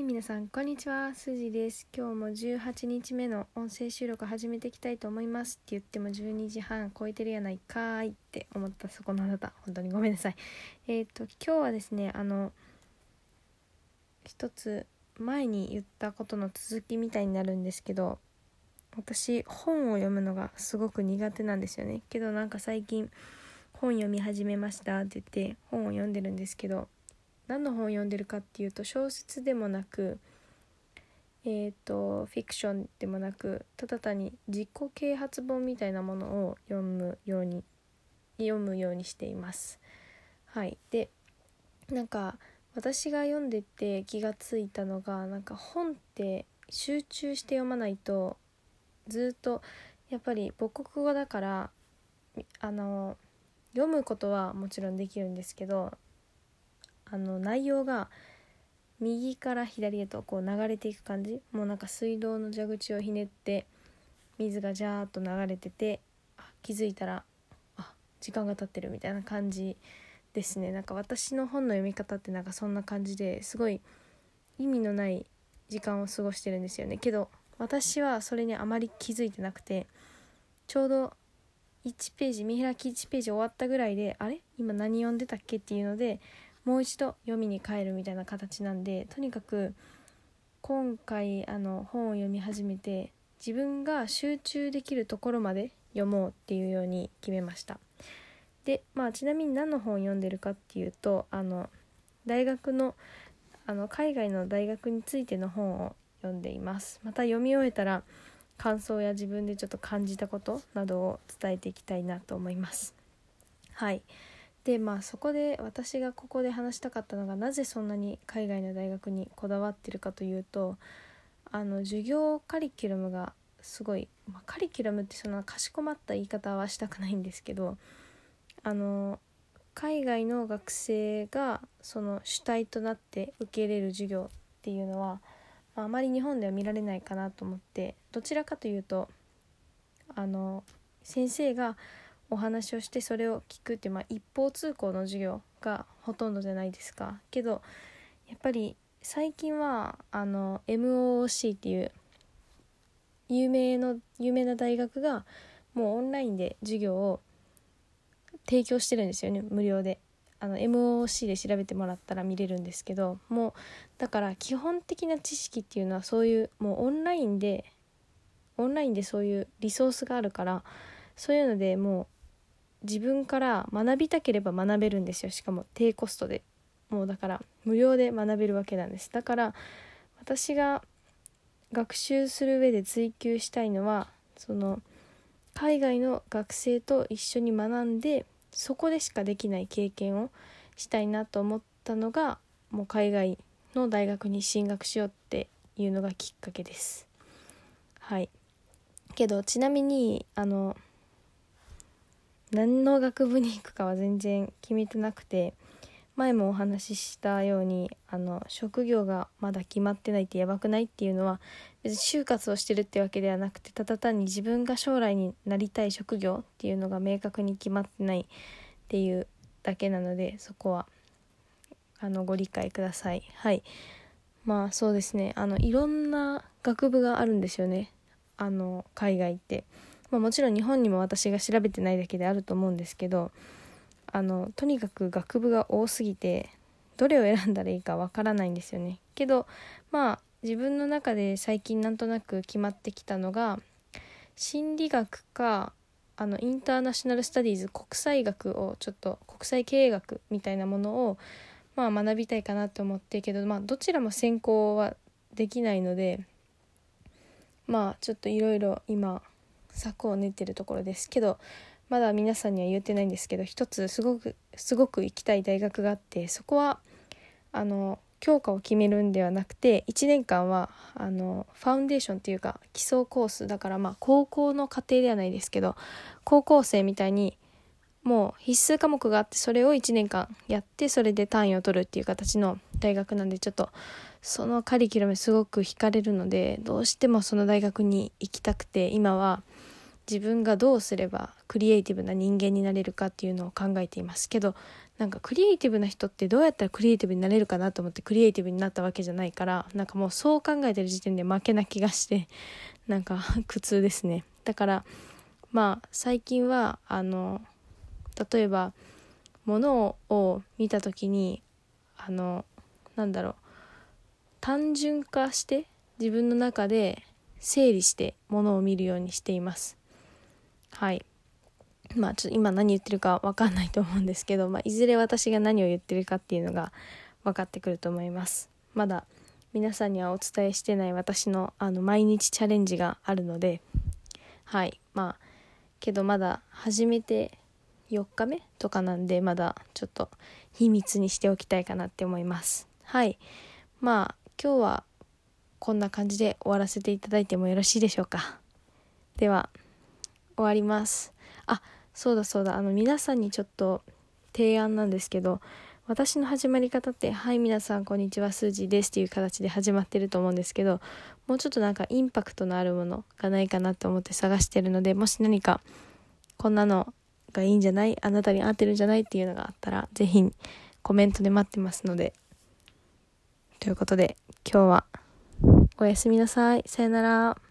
い皆さんこんにちは。すじです。今日も18日目の音声収録始めていきたいと思いますって言っても12時半超えてるやないかーいって思ったそこのあなた。本当にごめんなさい。えっ、ー、と今日はですねあの一つ前に言ったことの続きみたいになるんですけど私本を読むのがすごく苦手なんですよね。けどなんか最近本読み始めましたって言って本を読んでるんですけど何の本を読んでるかっていうと小説でもなくえーと、フィクションでもなくただ単に自己啓発本みたいなものを読むように読むようにしています。はい、でなんか私が読んでて気がついたのがなんか本って集中して読まないとずっとやっぱり母国語だからあの読むことはもちろんできるんですけどあの内容が右から左へとこう流れていく感じ。もうなんか水道の蛇口をひねって水がジャーッと流れてて気づいたらあ時間が経ってるみたいな感じですね。なんか私の本の読み方ってなんかそんな感じですごい意味のない時間を過ごしてるんですよね。けど私はそれにあまり気づいてなくてちょうど1ページ見開き1ページ終わったぐらいであれ？今何読んでたっけ？っていうのでもう一度読みに帰るみたいな形なんでとにかく今回あの本を読み始めて自分が集中できるところまで読もうっていうように決めました。でまあちなみに何の本を読んでるかっていうとあの大学のあの海外の大学についての本を読んでいます。また読み終えたら感想や自分でちょっと感じたことなどを伝えていきたいなと思います。はい。でまあそこで私がここで話したかったのがなぜそんなに海外の大学にこだわってるかというとあの授業カリキュラムがすごい、まあ、カリキュラムってそんなかしこまった言い方はしたくないんですけどあの海外の学生がその主体となって受け入れる授業っていうのは、まあ、あまり日本では見られないかなと思ってどちらかというとあの先生がお話をしてそれを聞くっていう、まあ、一方通行の授業がほとんどじゃないですか。けどやっぱり最近はあの MOOC っていう有名の有名な大学がもうオンラインで授業を提供してるんですよね無料で。あの MOC で調べてもらったら見れるんですけどもうだから基本的な知識っていうのはそういうもうオンラインでオンラインでそういうリソースがあるからそういうのでもう自分から学びたければ学べるんですよ。しかも低コストで。もうだから無料で学べるわけなんです。だから私が学習する上で追求したいのはその海外の学生と一緒に学んでそこでしかできない経験をしたいなと思ったのがもう海外の大学に進学しようっていうのがきっかけです。はい。けどちなみにあの何の学部に行くかは全然決めてなくて前もお話ししたようにあの職業がまだ決まってないってやばくないっていうのは別に就活をしてるってわけではなくてただ単に自分が将来になりたい職業っていうのが明確に決まってないっていうだけなのでそこはあのご理解ください。はい。まあそうですね。あのいろんな学部があるんですよね。あの海外って。まあ、もちろん日本にも私が調べてないだけであると思うんですけどあのとにかく学部が多すぎてどれを選んだらいいかわからないんですよね。けどまあ自分の中で最近なんとなく決まってきたのが心理学かあのインターナショナル・スタディーズ国際学をちょっと国際経営学みたいなものをまあ学びたいかなと思ってけどまあどちらも専攻はできないのでまあちょっといろいろ今策を練ってるところですけどまだ皆さんには言ってないんですけど一つすごくすごく行きたい大学があってそこはあの教科を決めるんではなくて1年間はあのファウンデーションっていうか基礎コースだからまあ高校の課程ではないですけど高校生みたいにもう必須科目があってそれを1年間やってそれで単位を取るっていう形の大学なんでちょっとそのカリキュラムすごく惹かれるのでどうしてもその大学に行きたくて今は自分がどうすればクリエイティブな人間になれるかっていうのを考えていますけどなんかクリエイティブな人ってどうやったらクリエイティブになれるかなと思ってクリエイティブになったわけじゃないからなんかもうそう考えてる時点で負けな気がしてなんか苦痛ですね。だからまあ最近はあの例えば物を見た時にあのなんだろう。単純化して自分の中で整理して物を見るようにしています。はい。まあちょっと今何言ってるか分かんないと思うんですけど、まあ、いずれ私が何を言ってるかっていうのが分かってくると思います。まだ皆さんにはお伝えしてない私のあの毎日チャレンジがあるのではい。まあけどまだ始めて4日目とかなんでまだちょっと秘密にしておきたいかなって思います。はい。まあ今日はこんな感じで終わらせていただいてもよろしいでしょうか。では終わります。あそうだそうだ。あの皆さんにちょっと提案なんですけど私の始まり方って「はい皆さんこんにちはスージーです」っていう形で始まってると思うんですけどもうちょっとなんかインパクトのあるものがないかなと思って探してるのでもし何かこんなのがいいんじゃない？あなたに合ってるんじゃない？っていうのがあったら是非コメントで待ってますのでということで今日はおやすみなさい。さよなら。